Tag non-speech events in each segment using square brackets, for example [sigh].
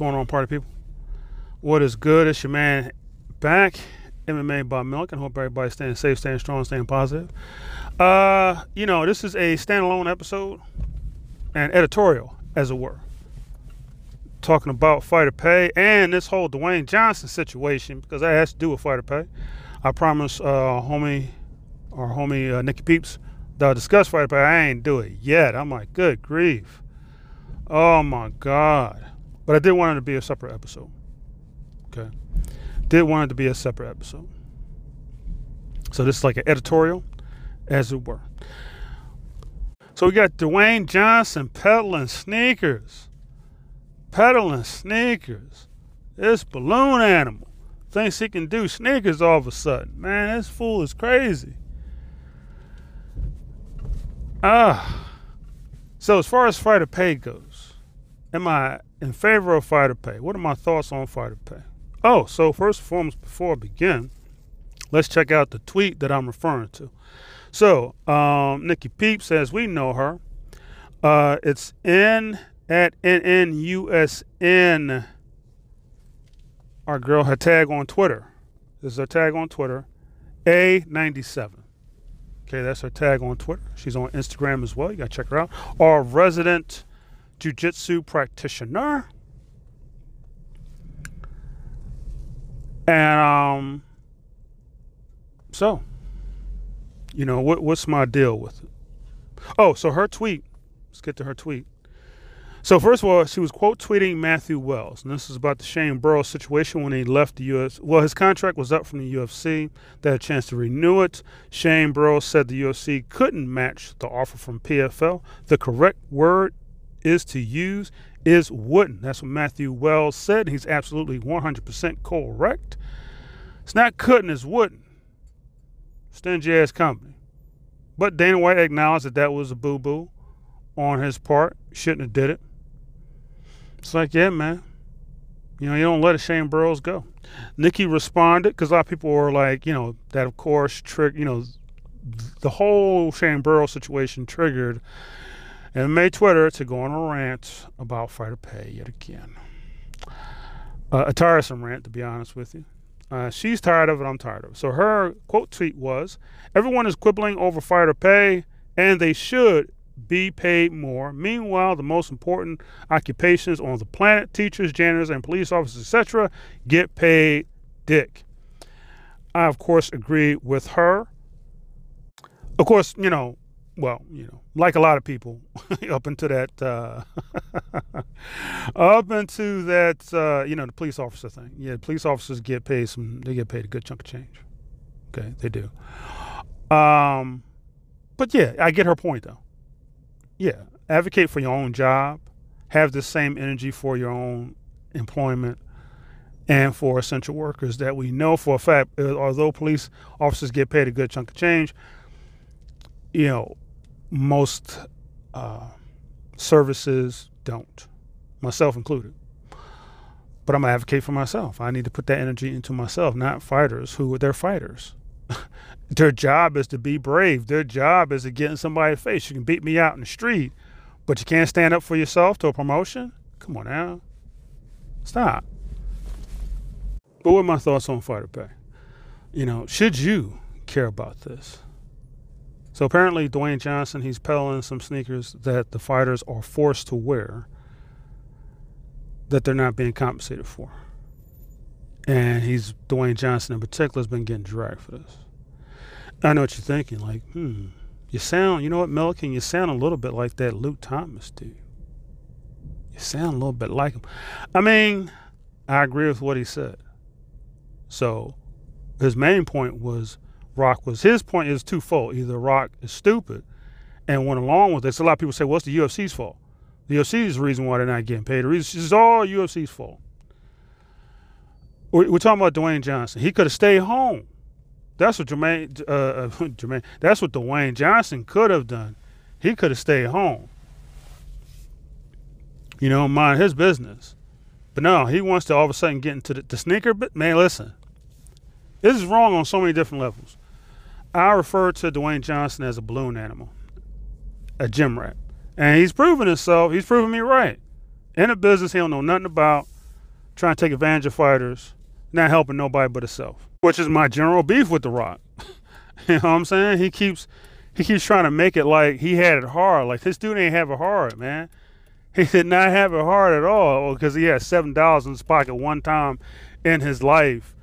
Going on, party people? What is good? It's your man back, MMA by Milk, and hope everybody's staying safe, staying strong, staying positive. Uh, you know, this is a standalone episode and editorial, as it were, talking about fighter pay and this whole Dwayne Johnson situation because that has to do with fighter pay. I promise, uh, homie, or homie uh, Peeps, that I'll discuss fighter pay. I ain't do it yet. I'm like, good grief. Oh my God. But I did want it to be a separate episode. Okay. Did want it to be a separate episode. So this is like an editorial, as it were. So we got Dwayne Johnson peddling sneakers. Peddling sneakers. This balloon animal thinks he can do sneakers all of a sudden. Man, this fool is crazy. Ah. So as far as fighter pay goes, am I in favor of fighter pay? What are my thoughts on fighter pay? Oh, so first and foremost, before I begin, let's check out the tweet that I'm referring to. So, um, Nikki Peep says we know her. Uh, it's in at NNUSN. Our girl, her tag on Twitter. This is her tag on Twitter. A97. Okay, that's her tag on Twitter. She's on Instagram as well. You got to check her out. Our resident jiu-jitsu practitioner. And um so, you know, what what's my deal with it? Oh, so her tweet, let's get to her tweet. So first of all, she was quote tweeting Matthew Wells, and this is about the Shane Burgos situation when he left the US. Well, his contract was up from the UFC. They had a chance to renew it. Shane Burgos said the UFC couldn't match the offer from PFL. The correct word is to use is wouldn't. That's what Matthew Wells said. He's absolutely 100% correct. It's not couldn't, it's wouldn't. Stingy ass company. But Dana White acknowledged that that was a boo boo on his part. Shouldn't have did it. It's like, yeah, man. You know, you don't let a Shane Burgos go. Nikki responded because a lot of people were like, you know, that of course, trick, you know, the whole Shane Burgos situation triggered and made Twitter to go on a rant about fighter pay yet again. Uh, a tiresome rant, to be honest with you. Uh, she's tired of it. I'm tired of it. So her quote tweet was, "Everyone is quibbling over fighter pay, and they should be paid more. Meanwhile, the most important occupations on the planet, teachers, janitors, and police officers, etc., get paid dick." I, of course, agree with her. Of course, you know, well, you know, like a lot of people, [laughs] up into that, uh, [laughs] up into that, uh, you know, the police officer thing. Yeah, police officers get paid some. They get paid a good chunk of change. Okay, they do. Um, but yeah, I get her point though. Yeah, advocate for your own job. Have the same energy for your own employment and for essential workers that we know for a fact, uh, although police officers get paid a good chunk of change, you know, most uh, services don't, myself included. But I'm gonna advocate for myself. I need to put that energy into myself, not fighters who they're fighters. [laughs] Their job is to be brave. Their job is to get in somebody's face. You can beat me out in the street, but you can't stand up for yourself to a promotion? Come on now. Stop. But what are my thoughts on fighter pay? You know, should you care about this? So apparently, Dwayne Johnson, he's peddling some sneakers that the fighters are forced to wear that they're not being compensated for. And he's, Dwayne Johnson in particular, has been getting dragged for this. I know what you're thinking, like, hmm, you sound, you know what, Milliken, you sound a little bit like that Luke Thomas dude. You sound a little bit like him. I mean, I agree with what he said. So his main point was Rock was his point is twofold. Either Rock is stupid and went along with this. A lot of people say, "What's well, the UFC's fault?" The UFC is the reason why they're not getting paid. The reason is all UFC's fault. We're, we're, talking about Dwayne Johnson. He could have stayed home. That's what Jermaine, uh, uh [laughs] Jermaine. That's what Dwayne Johnson could have done. He could have stayed home. You know, mind his business. But no, he wants to all of a sudden get into the, the sneaker. But man, listen, this is wrong on so many different levels. I refer to Dwayne Johnson as a balloon animal, a gym rat. And he's proven himself, he's proven me right. In a business he don't know nothing about, trying to take advantage of fighters, not helping nobody but himself. Which is my general beef with The Rock. [laughs] you know what I'm saying? He keeps he keeps trying to make it like he had it hard. Like this dude ain't have it hard, man. He did not have it hard at all because he had seven dollars in his pocket one time in his life.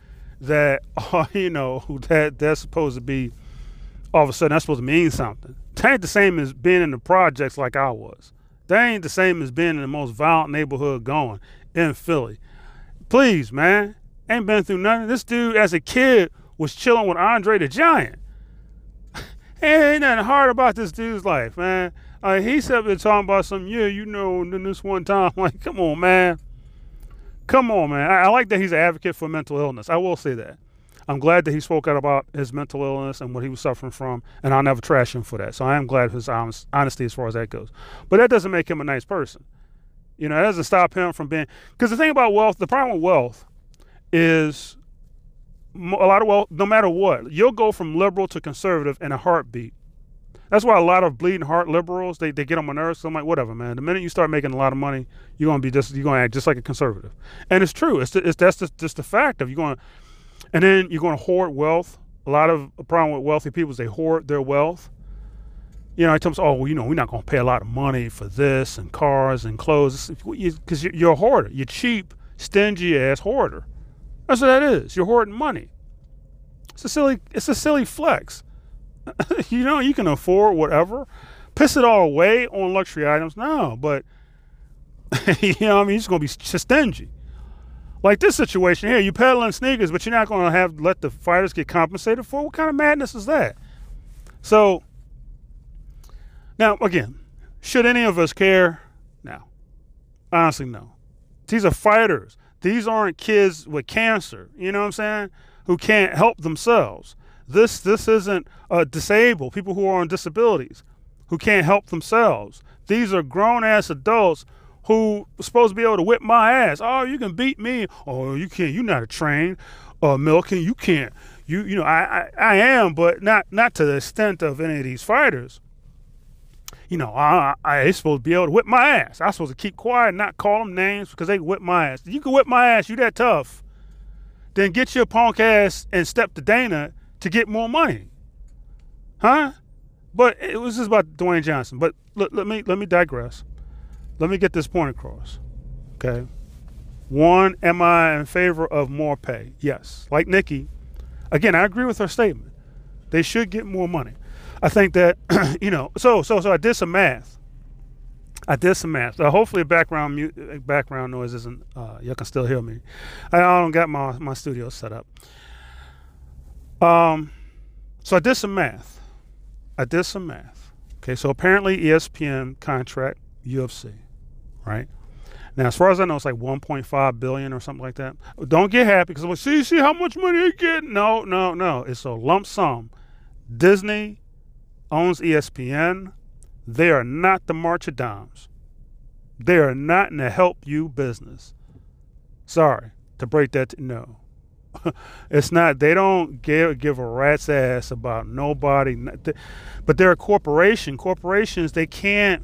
That [laughs] you know that that's supposed to be all of a sudden that's supposed to mean something. That ain't the same as being in the projects like I was. That ain't the same as being in the most violent neighborhood going in Philly. Please, man, ain't been through nothing. This dude, as a kid, was chilling with Andre the Giant. [laughs] ain't nothing hard about this dude's life, man. Uh, he's up there talking about some, yeah, you know, then this one time, [laughs] like, come on, man. Come on, man. I, I like that he's an advocate for mental illness. I will say that. I'm glad that he spoke out about his mental illness and what he was suffering from, and I'll never trash him for that. So I am glad his honest, honesty as far as that goes. But that doesn't make him a nice person. You know, that doesn't stop him from being. Because the thing about wealth, the problem with wealth is a lot of wealth, no matter what, you'll go from liberal to conservative in a heartbeat. That's why a lot of bleeding heart liberals they, they get on my nerves. So I'm like, whatever, man. The minute you start making a lot of money, you're gonna be just you're gonna act just like a conservative, and it's true. It's, it's that's just, just the fact of you're going, and then you're to hoard wealth. A lot of a problem with wealthy people is they hoard their wealth. You know, it comes, oh, well, you know, we're not to pay a lot of money for this and cars and clothes because you're a hoarder. You're cheap, stingy ass hoarder. That's what that is. You're hoarding money. It's a silly, it's a silly flex. [laughs] you know, you can afford whatever. Piss it all away on luxury items. No, but [laughs] you know, I mean, it's going to be stingy. Like this situation here, you peddling sneakers, but you're not going to have let the fighters get compensated for. What kind of madness is that? So now again, should any of us care? No, honestly, no. These are fighters. These aren't kids with cancer. You know what I'm saying? Who can't help themselves. This this isn't uh, disabled people who are on disabilities who can't help themselves. These are grown ass adults who was supposed to be able to whip my ass. Oh, you can beat me. Oh, you can't. You're not a trained uh, Milliken. You can't. You you know I, I I am, but not not to the extent of any of these fighters. You know, I, I, I supposed to be able to whip my ass. I'm supposed to keep quiet and not call them names because they whip my ass. You can whip my ass. You that tough. Then get your punk ass and step to Dana to get more money, huh? But it was just about Dwayne Johnson. But let, let me let me digress let me get this point across. Okay. One, am I in favor of more pay? Yes. Like Nikki, again, I agree with her statement. They should get more money. I think that, [clears throat] you know, so so so I did some math. I did some math. Uh, hopefully, background mu- background noise isn't. Uh, y'all can still hear me. I don't got my my studio set up. Um, so I did some math. I did some math. Okay, so apparently ESPN contract UFC right? Now, as far as I know, it's like 1.5 billion or something like that. Don't get happy because I'm like, see, see how much money they get? No, no, no. It's a lump sum. Disney owns ESPN. They are not the March of Dimes. They are not in the help you business. Sorry to break that. To, no, [laughs] it's not. They don't give give a rat's ass about nobody. But they're a corporation. Corporations they can't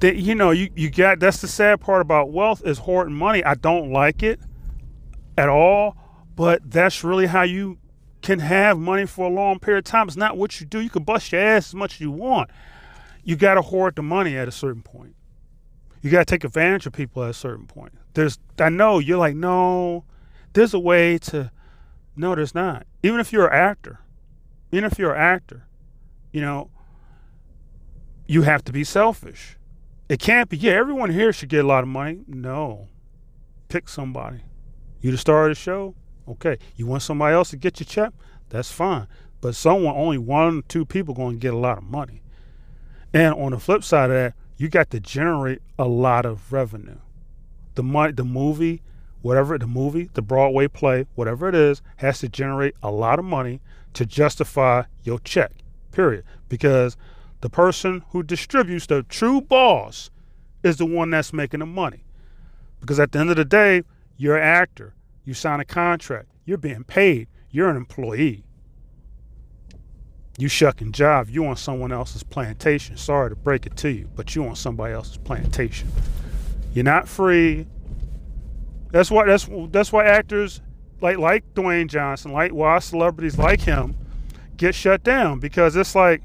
that you know you, you got that's the sad part about wealth is hoarding money i don't like it at all but that's really how you can have money for a long period of time it's not what you do you can bust your ass as much as you want you got to hoard the money at a certain point you got to take advantage of people at a certain point there's i know you're like no there's a way to no there's not even if you're an actor even if you're an actor you know you have to be selfish it can't be, yeah, everyone here should get a lot of money. No. Pick somebody. You the star of the show? Okay. You want somebody else to get your check? That's fine. But someone, only one or two people going to get a lot of money. And on the flip side of that, you got to generate a lot of revenue. The money, the movie, whatever the movie, the Broadway play, whatever it is, has to generate a lot of money to justify your check. Period. Because the person who distributes the true boss is the one that's making the money. Because at the end of the day, you're an actor. You sign a contract. You're being paid. You're an employee. You shucking jive. You on someone else's plantation. Sorry to break it to you, but you on somebody else's plantation. You're not free. That's why that's that's why actors like like Dwayne Johnson, like why celebrities like him get shut down because it's like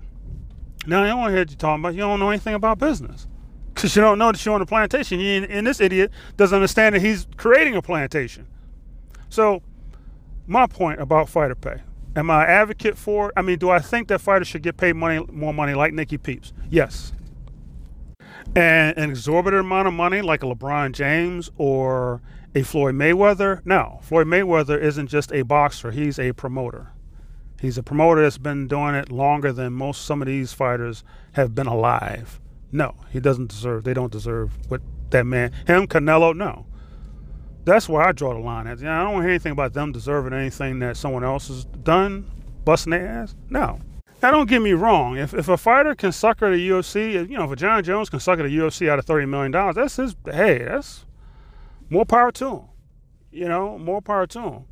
now I don't want to hear you talking about you don't know anything about business because you don't know that you're on a plantation. You, and this idiot doesn't understand that he's creating a plantation. So my point about fighter pay. Am I advocate for? I mean, do I think that fighters should get paid money, more money like Nikki Peeps? Yes. And an exorbitant amount of money like a LeBron James or a Floyd Mayweather? No. Floyd Mayweather isn't just a boxer, he's a promoter. He's a promoter that's been doing it longer than most some of these fighters have been alive. No, he doesn't deserve. They don't deserve what that man. Him, Canelo, no. That's where I draw the line. At. You know, I don't hear anything about them deserving anything that someone else has done, busting their ass. No. Now, don't get me wrong. If, if a fighter can sucker the UFC, you know, if a Jon Jones can sucker the UFC out of thirty million dollars, that's his. Hey, that's more power to him. You know, more power to him.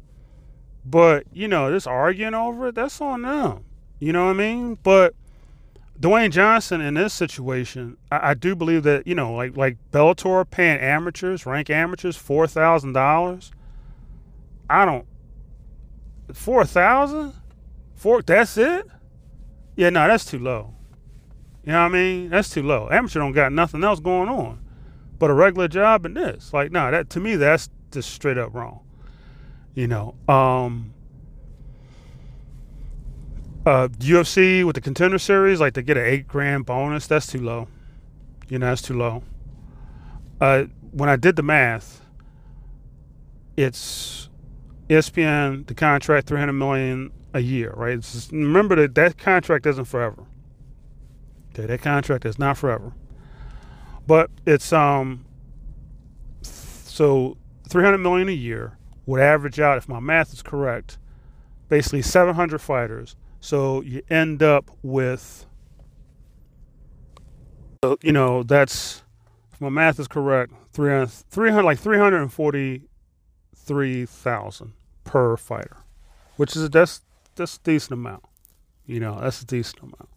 But you know, this arguing over it, that's on them. You know what I mean? But Dwayne Johnson in this situation, I, I, do believe that you know, like like Bellator paying amateurs, rank amateurs, four thousand dollars. I don't four thousand, four. That's it. Yeah, no, that's too low. You know what I mean? That's too low. Amateur don't got nothing else going on, but a regular job and this. Like, no, nah, that to me that's just straight up wrong. You know, um, uh, UFC with the contender series, like to get an eight grand bonus, that's too low. You know, that's too low. Uh, when I did the math, it's ESPN the contract three hundred million a year, right? Just, remember that that contract isn't forever. Okay, that contract is not forever, but it's um. So three hundred million a year would average out, if my math is correct, basically seven hundred fighters so you end up with, so, you know, that's, if my math is correct, 300, 300 like 343,000 per fighter, which is, that's, that's a decent amount. You know, that's a decent amount.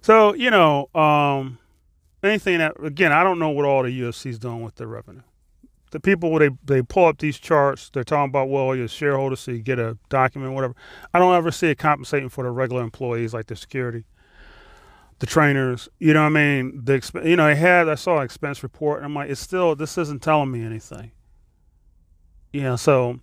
So, you know, um, anything that, again, I don't know what all the UFC's doing with their revenue the people they they pull up these charts, they're talking about well, you're a shareholder, so you get a document, whatever. I don't ever see it compensating for the regular employees like the security, the trainers. You know what I mean? The exp- you know they had I saw an expense report, and I'm like, it's still this isn't telling me anything. Yeah, so,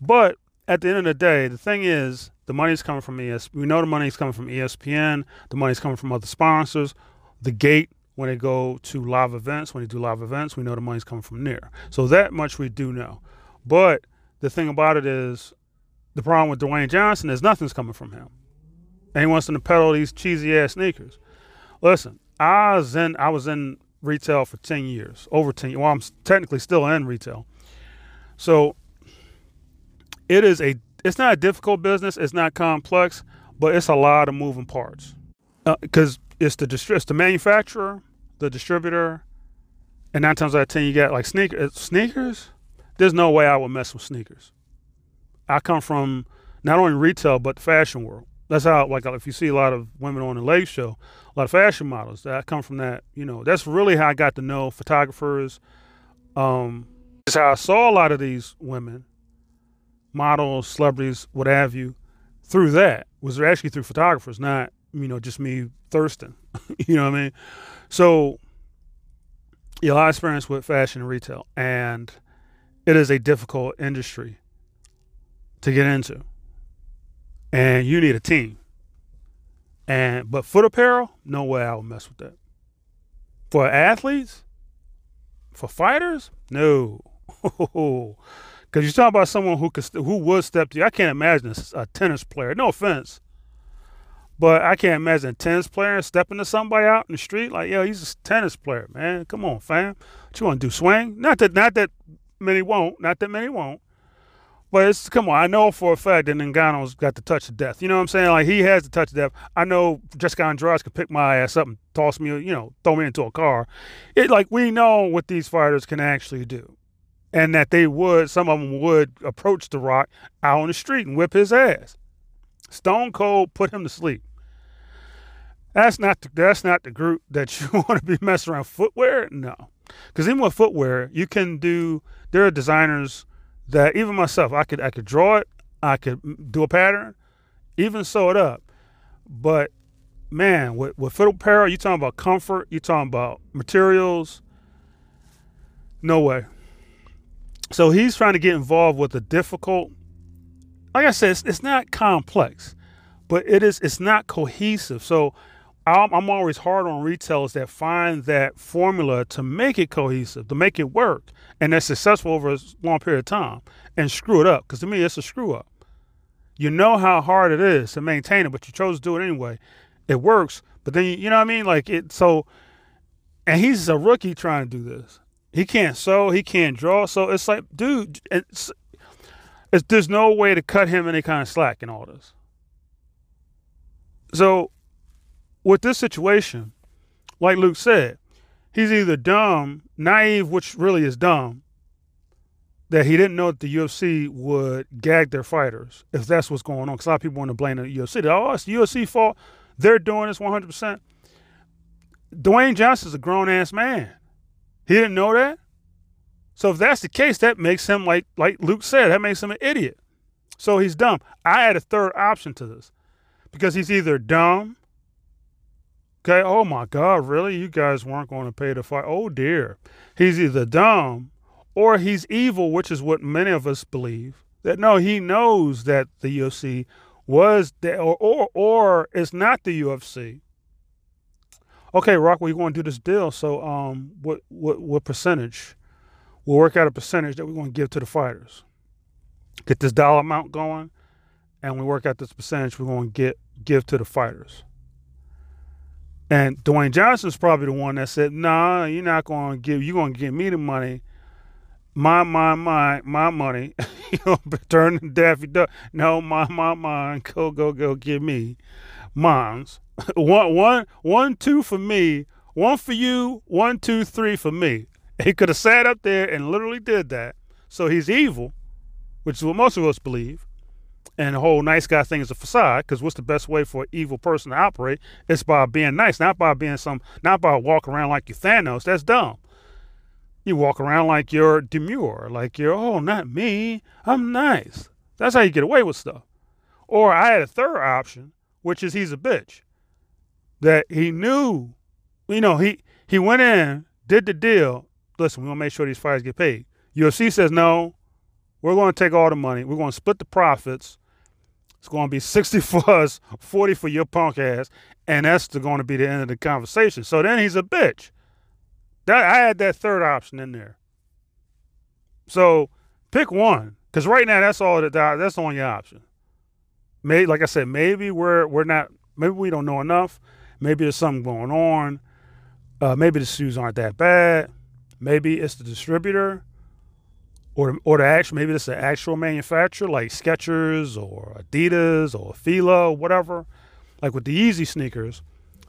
but at the end of the day, the thing is, the money's coming from ES. We know the money's coming from ESPN. The money's coming from other sponsors. The gate when they go to live events, when they do live events, we know the money's coming from there. So that much we do know. But the thing about it is, the problem with Dwayne Johnson is nothing's coming from him, and he wants them to peddle these cheesy ass sneakers. Listen, I was in I was in retail for ten years, over ten. Well, I'm technically still in retail, so it is a. It's not a difficult business. It's not complex, but it's a lot of moving parts because uh, it's the distri- it's the manufacturer, the distributor, and nine times out of ten you got like sneakers. Uh, sneakers. There's no way I would mess with sneakers. I come from not only retail but the fashion world. That's how like if you see a lot of women on the leg show, a lot of fashion models that come from that. You know, that's really how I got to know photographers. Um, is how I saw a lot of these women, models, celebrities, what have you, through that was actually through photographers, not you know just me thirsting. [laughs] you know what I mean? So, know, a lot of experience with fashion and retail, and it is a difficult industry to get into, and you need a team. And but foot apparel, no way I would mess with that. For athletes, for fighters, no. [laughs] Because you're talking about someone who could who would step to you. I can't imagine a tennis player. No offense, but I can't imagine a tennis player stepping to somebody out in the street like, yo, he's a tennis player, man. Come on, fam. What you want to do? Swing? Not that, not that many won't. Not that many won't. But it's come on. I know for a fact that Ngannou's got the touch of death. You know what I'm saying? Like he has the touch of death. I know Jessica Andrade could pick my ass up and toss me, you know, throw me into a car. It like we know what these fighters can actually do, and that they would. Some of them would approach the Rock out on the street and whip his ass. Stone Cold put him to sleep. That's not the, that's not the group [laughs] that you [laughs] want to be messing around footwear. No, because even with footwear, you can do. There are designers that even myself, I could I could draw it, I could do a pattern, even sew it up. But man, with with foot apparel, you talking about comfort, you talking about materials. No way. So he's trying to get involved with a difficult. Like I said, it's, it's not complex, but it is. It's not cohesive. So I'm, I'm always hard on retailers that find that formula to make it cohesive, to make it work, and that's successful over a long period of time, and screw it up. Because to me, it's a screw up. You know how hard it is to maintain it, but you chose to do it anyway. It works, but then you, you know what I mean? Like it. So, and he's a rookie trying to do this. He can't sew. He can't draw. So it's like, dude, it's, it's there's no way to cut him any kind of slack in all this. So with this situation, like Luke said, he's either dumb, naive, which really is dumb, that he didn't know that the UFC would gag their fighters if that's what's going on. Because a lot of people want to blame the UFC. oh, it's the UFC fault. They're doing this 100%. Dwayne Johnson's a grown ass man. He didn't know that. So if that's the case, that makes him like like Luke said, that makes him an idiot. So he's dumb. I had a third option to this because he's either dumb Okay. Oh my God, really? You guys weren't going to pay the fight. Oh dear. He's either dumb or he's evil, which is what many of us believe. That no, he knows that the UFC was there, or, or or it's not the UFC. Okay, Rock, we're going to do this deal. So, um, what what what percentage? We'll work out a percentage that we're going to give to the fighters. Get this dollar amount going, and we work out this percentage we're going to get give to the fighters. And Dwayne Johnson's probably the one that said, "Nah, you're not going to give. You're going to give me the money, my, my, my, my money. [laughs] you know, [laughs] turn Daffy Duck. No, my, my, mine. Go, go, go. Give me mine's. [laughs] one, one, one, two for me. One for you. One, two, three for me. [laughs] He could have sat up there and literally did that. So he's evil, which is what most of us believe and the whole nice guy thing is a facade because what's the best way for an evil person to operate it's by being nice not by being some not by walking around like you thanos that's dumb you walk around like you're demure like you're oh not me i'm nice that's how you get away with stuff or i had a third option which is he's a bitch that he knew you know he he went in did the deal listen we're gonna make sure these fighters get paid ufc says no we're going to take all the money. We're going to split the profits. It's going to be 60 [laughs] for us, 40 for your punk ass, and that's going to be the end of the conversation. So then he's a bitch. That I had that third option in there. So pick one, because right now that's all that that's the only option. Maybe, like I said, maybe we're we're not, maybe we don't know enough. Maybe there's something going on. Uh, maybe the shoes aren't that bad. Maybe it's the distributor or or the actual maybe it's the actual manufacturer like Skechers or Adidas or Fila or whatever. Like with the Yeezy sneakers,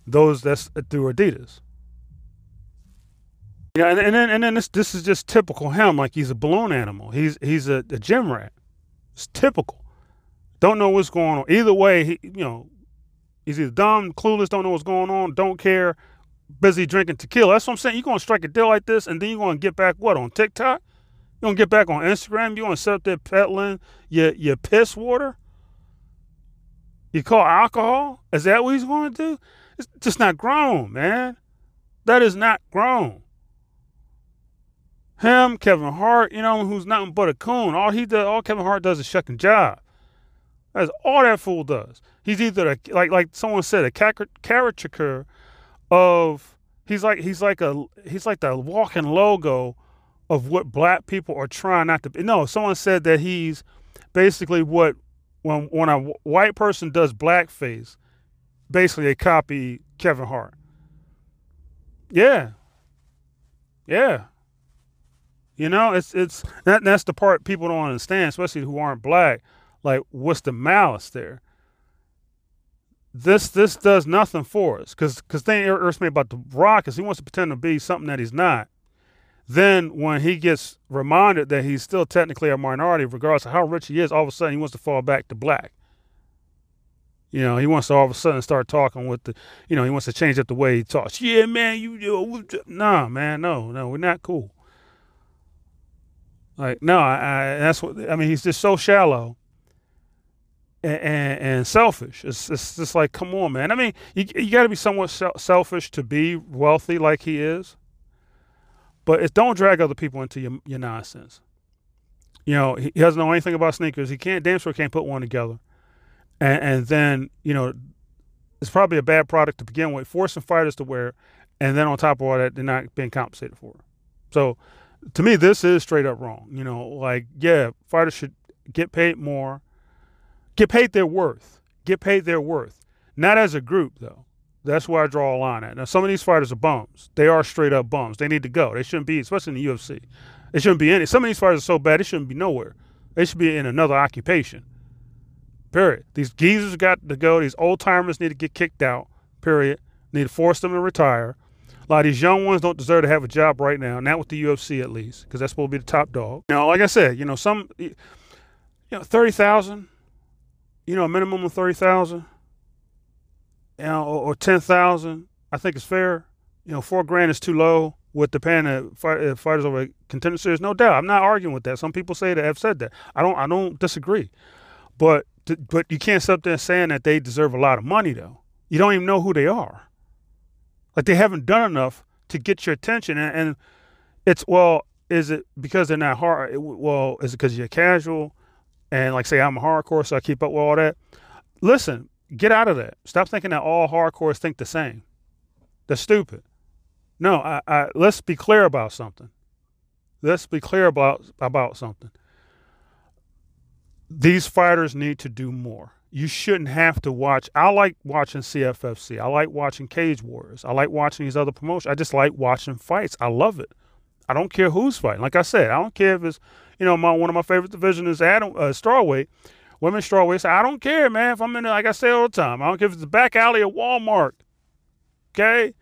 those that's through Adidas. Yeah, and, and then and then this this is just typical him. Like he's a balloon animal. He's he's a, a gym rat. It's typical. Don't know what's going on. Either way, he you know he's either dumb, clueless, don't know what's going on, don't care, busy drinking tequila. That's what I'm saying. You're gonna strike a deal like this, and then you're gonna get back what on TikTok? You're gonna get back on Instagram? You're gonna set up there peddling your your piss water? You call alcohol? Is that what he's gonna do? It's just not grown, man. That is not grown. Him, Kevin Hart, you know, who's nothing but a coon. All he does, all Kevin Hart does is shucking job. That's all that fool does. He's either a, like like someone said a caricature of he's like he's like a he's like the walking logo of what black people are trying not to be. No, someone said that he's basically what when when a white person does blackface, basically they copy Kevin Hart. Yeah. Yeah. You know, it's it's that that's the part people don't understand, especially who aren't black. Like, what's the malice there? This this does nothing for us, because because thing irks me about the Rock is he wants to pretend to be something that he's not. Then, when he gets reminded that he's still technically a minority, regardless of how rich he is, all of a sudden he wants to fall back to black. You know, he wants to all of a sudden start talking with the, you know, he wants to change up the way he talks. Yeah, man, you, you nah, man, no, no, we're not cool. Like, no, I, I that's what I mean. He's just so shallow and, and, selfish. It's, it's just like, come on, man. I mean, you you got to be somewhat selfish to be wealthy like he is, but it's don't drag other people into your your nonsense. You know, he, doesn't know anything about sneakers. He can't damn sure can't put one together and, and then you know it's probably a bad product to begin with, forcing fighters to wear, and then on top of all that, they're not being compensated for it. So, to me, this is straight up wrong. You know, like yeah, fighters should get paid more, get paid their worth, get paid their worth. Not as a group though. That's where I draw a line at. Now, some of these fighters are bums. They are straight up bums. They need to go. They shouldn't be, especially in the UFC. They shouldn't be in it. Some of these fighters are so bad, they shouldn't be nowhere. They should be in another occupation. Period. These geezers got to go. These old timers need to get kicked out. Period. Need to force them to retire. A lot of these young ones don't deserve to have a job right now. Not with the UFC at least, because that's supposed to be the top dog. Know, like I said, you know, some, you know, thirty thousand. You know, a minimum of thirty thousand. You know, or, or ten thousand. I think it's fair. You know, four grand is too low with the paying of fight, uh, fighters over contender series. No doubt, I'm not arguing with that. Some people say that have said that. I don't. I don't disagree. But but you can't sit there saying that they deserve a lot of money though. You don't even know who they are. Like they haven't done enough to get your attention, and, and it's well, is it because they're not hard? Well, is it because you're casual, and like say I'm a hardcore, so I keep up with all that? Listen, get out of that. Stop thinking that all hardcores think the same. They're stupid. No, I, I, let's be clear about something. Let's be clear about about something these fighters need to do more. You shouldn't have to watch. I like watching CFFC. I like watching Cage Warriors. I like watching these other promotions. I just like watching fights. I love it. I don't care who's fighting. Like I said, I don't care if it's, you know, my one of my favorite divisions is Adam uh, strawweight, women's strawweight. So I don't care, man. If I'm in, like I say all the time, I don't care if it's the back alley of Walmart. Okay,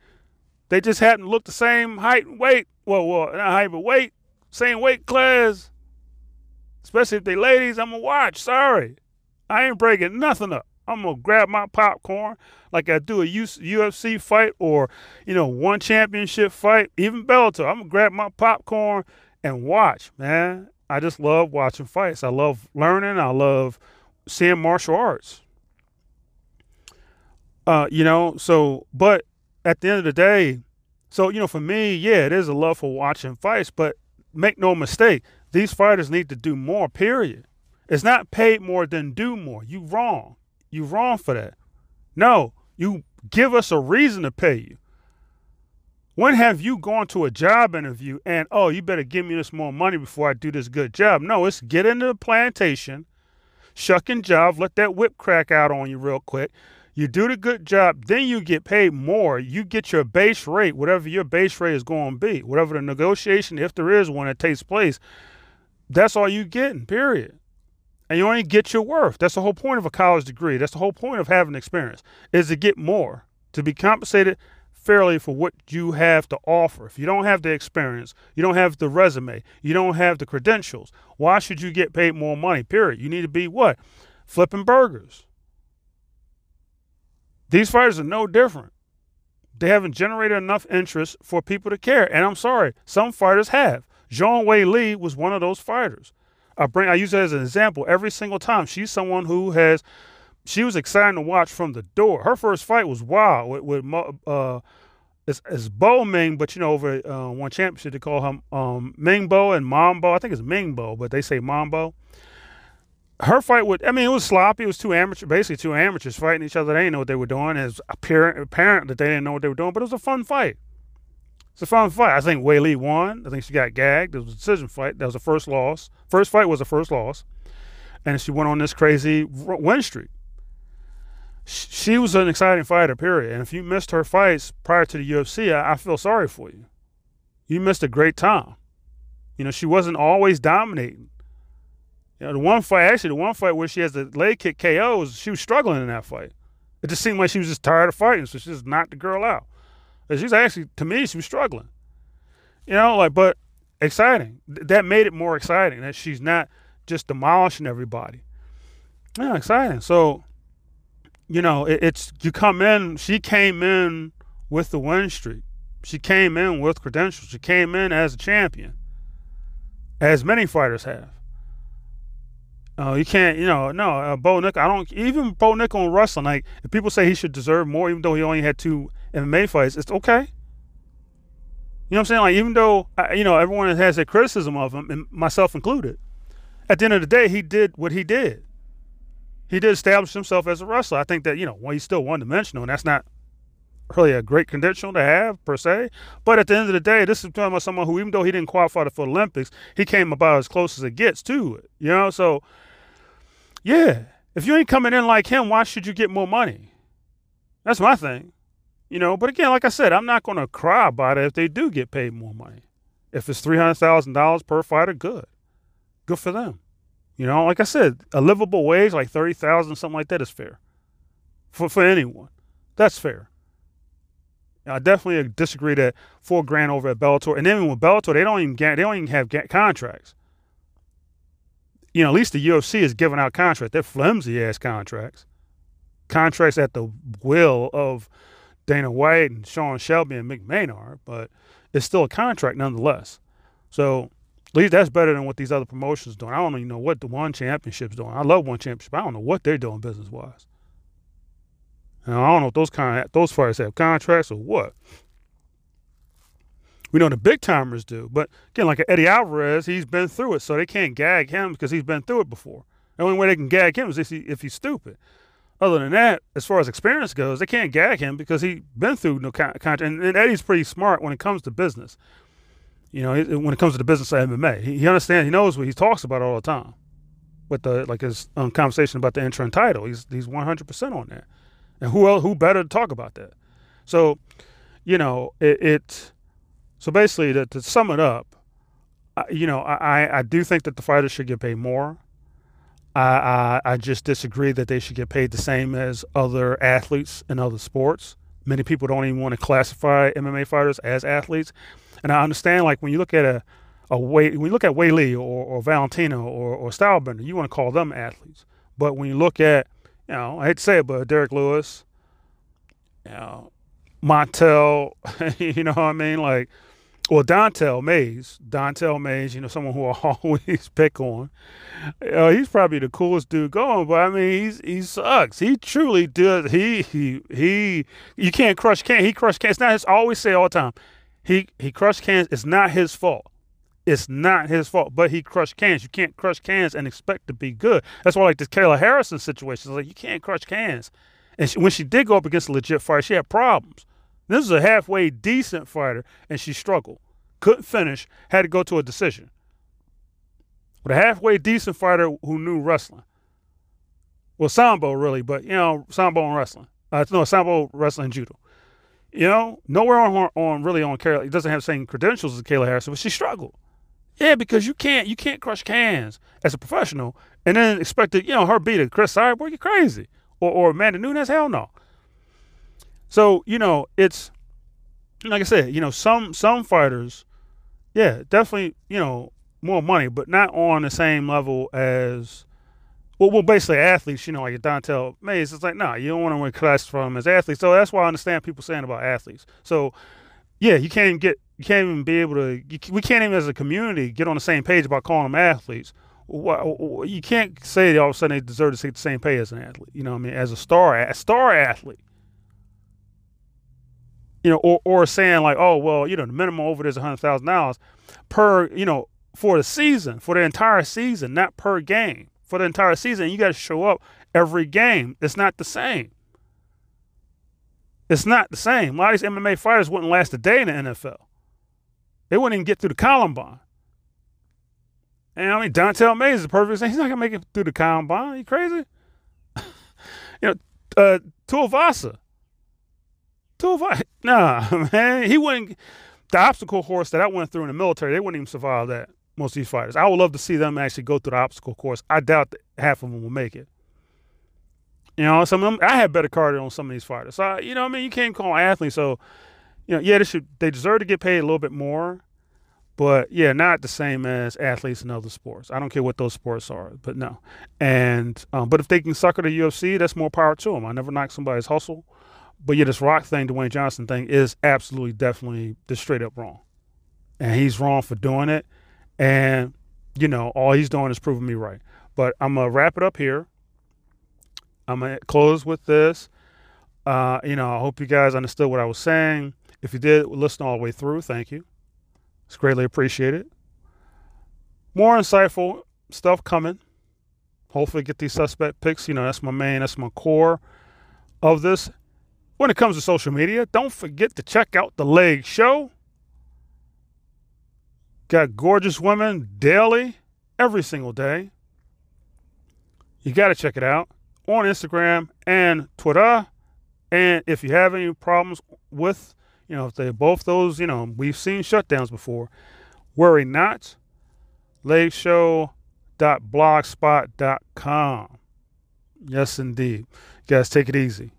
they just happen to look the same height and weight. Well, well, not height but weight, same weight class especially if they ladies, I'm gonna watch. Sorry, I ain't breaking nothing up. I'm gonna grab my popcorn like I do a UFC fight or you know one championship fight, even Bellator. I'm gonna grab my popcorn and watch, man. I just love watching fights. I love learning. I love seeing martial arts. Uh, you know, so but at the end of the day, so you know, for me, yeah, it is a love for watching fights, but make no mistake, these fighters need to do more, period. It's not paid more than do more. You wrong. You wrong for that. No, you give us a reason to pay you. When have you gone to a job interview and, oh, you better give me this more money before I do this good job? No, it's get into the plantation, shucking job, let that whip crack out on you real quick. You do the good job, then you get paid more. You get your base rate, whatever your base rate is going to be, whatever the negotiation, if there is one that takes place, that's all you getting, period. And you only get your worth. That's the whole point of a college degree. That's the whole point of having experience is to get more, to be compensated fairly for what you have to offer. If you don't have the experience, you don't have the resume, you don't have the credentials, why should you get paid more money? Period. You need to be what? Flipping burgers. These fighters are no different. They haven't generated enough interest for people to care. And I'm sorry, some fighters have. Zhang Weili was one of those fighters. I bring I use her as an example every single time. She's someone who has she was exciting to watch from the door. Her first fight was wild with, with uh, it's, it's Bo Ming, but you know over uh, one championship they call him um, Mingbo and Mambo. I think it's Mingbo, but they say Mambo. Her fight with I mean it was sloppy. It was two amateurs, basically two amateurs fighting each other. They didn't know what they were doing. It's apparent apparent that they didn't know what they were doing, but it was a fun fight. It's a fun fight. I think Weili won. I think she got gagged. It was a decision fight. That was the first loss. First fight was the first loss. And she went on this crazy win streak. She was an exciting fighter, period. And if you missed her fights prior to the UFC, I, I feel sorry for you. You missed a great time. You know, she wasn't always dominating. You know, the one fight, actually, the one fight where she has the leg kick KOs, she was struggling in that fight. It just seemed like she was just tired of fighting, so she just knocked the girl out. She's actually, to me, she was struggling. You know, like, but exciting. That made it more exciting that she's not just demolishing everybody. Yeah, exciting. So, you know, it, it's you come in. She came in with the win streak. She came in with credentials. She came in as a champion, as many fighters have. Uh, you can't, you know, no, uh, Bo Nickal. I don't even Bo Nickal in wrestling. Like, if people say he should deserve more, even though he only had two MMA fights, it's okay. You know what I'm saying? Like, even though you know everyone has a criticism of him, and myself included, at the end of the day, he did what he did. He did establish himself as a wrestler. I think that you know, well, he's still one dimensional, and that's not really a great credential to have per se. But at the end of the day, this is talking about someone who, even though he didn't qualify for the Olympics, he came about as close as it gets to it. You know, so yeah, if you ain't coming in like him, why should you get more money? That's my thing. You know, but again, like I said, I'm not going to cry about it if they do get paid more money. If it's three hundred thousand dollars per fighter, good, good for them. You know, like I said, a livable wage like thirty thousand, something like that, is fair for for anyone. That's fair. I definitely disagree that four grand over at Bellator, and then with Bellator, they don't even get, they don't even have contracts. You know, at least the UFC is giving out contracts. They're flimsy ass contracts, contracts at the will of Dana White and Sean Shelby and Mick Maynard, but it's still a contract nonetheless. So least that's better than what these other promotions doing. I don't even know what the one championship's doing. I love one championship. I don't know what they're doing business wise. And I don't know if those kind of, those fighters have contracts or what. We know the big timers do, but again, like Eddie Alvarez, he's been through it, so they can't gag him because he's been through it before. The only way they can gag him is if, he, if he's stupid other than that, as far as experience goes, they can't gag him because he's been through no contract. And, and, Eddie's pretty smart when it comes to business. You know, when it comes to the business of MMA, he, he understands. He knows what he talks about all the time. With the like his um, conversation about the interim title, he's he's one hundred percent on that. And who else? Who better to talk about that? So, you know, it. it so basically, to, to sum it up, I, you know, I I do think that the fighters should get paid more. I, I, I just disagree that they should get paid the same as other athletes in other sports. Many people don't even want to classify MMA fighters as athletes, and I understand like when you look at a a way when you look at Weili or, or Valentina or, or Stylebender, you want to call them athletes. But when you look at, you know, I hate to say it, but Derrick Lewis, you know, Montel, [laughs] you know what I mean? Like well, Don'Tale Mayes, Don'Tale Mayes, you know, someone who I [laughs] always pick on. Uh, he's probably the coolest dude going, but I mean, he's he sucks. He truly does. He he he. You can't crush can. He crushed can. It's not his. I always say all the time. He he crushed cans. It's not his fault. It's not his fault, but he crushed cans. You can't crush cans and expect to be good. That's why, like this Kayla Harrison situation, it's like you can't crush cans. And she, when she did go up against a legit fighter, she had problems. This is a halfway decent fighter, and she struggled. Couldn't finish, had to go to a decision. With a halfway decent fighter who knew wrestling. Well, Sambo, really, but, you know, Sambo and wrestling. Uh, no, Sambo, wrestling, judo. You know, nowhere on, on really on Kayla. He doesn't have the same credentials as Kayla Harrison, but she struggled. Yeah, because you can't you can't crush cans as a professional and then expect to, you know, her beat a Cris Cyborg, you're crazy. Or or Amanda Nunes, hell no. So, you know, it's like I said, you know, some some fighters, yeah, definitely, you know, more money, but not on the same level as well, well basically athletes, you know, like Don'Tale Mayes. It's like, nah, you don't want to classify them as athletes. So that's why I understand people saying about athletes. So yeah, you can't even get you can't even be able to you, we can't even as a community get on the same page about calling them athletes. You can't say all of a sudden they deserve to see the same pay as an athlete. You know what I mean? As a star, a star athlete you know, or, or saying like, oh, well, you know, the minimum over there is $100,000 per, you know, for the season, for the entire season, not per game. For the entire season, you got to show up every game. It's not the same. It's not the same. A lot of these MMA fighters wouldn't last a day in the NFL. They wouldn't even get through the Columbine. And I mean, Don'Tale Mayes is the perfect example. He's not gonna make it through the Columbine. Are you crazy? [laughs] you know, uh, Tuivasa Two five. [laughs] Nah, man. He wouldn't. The obstacle course that I went through in the military, they wouldn't even survive that. Most of these fighters. I would love to see them actually go through the obstacle course. I doubt that half of them will make it. You know, some of them. I had better cardio on some of these fighters. So you know, I mean, you can't call athletes. So, you know, yeah, they should. They deserve to get paid a little bit more. But yeah, not the same as athletes in other sports. I don't care what those sports are, but no. And um, but if they can sucker the UFC, that's more power to them. I never knock somebody's hustle. But yeah, this Rock thing, Dwayne Johnson thing, is absolutely, definitely just straight up wrong. And he's wrong for doing it. And, you know, all he's doing is proving me right. But I'm to wrap it up here. I'm to close with this. Uh, you know, I hope you guys understood what I was saying. If you did listen all the way through, thank you. It's greatly appreciated. More insightful stuff coming. Hopefully, get these suspect picks. You know, that's my main, that's my core of this. When it comes to social media, don't forget to check out The Leg Show. Got gorgeous women daily, every single day. You got to check it out on Instagram and Twitter. And if you have any problems with, you know, if they both those, you know, we've seen shutdowns before, worry not. Legshow.blogspot.com. Yes, indeed. Guys take it easy.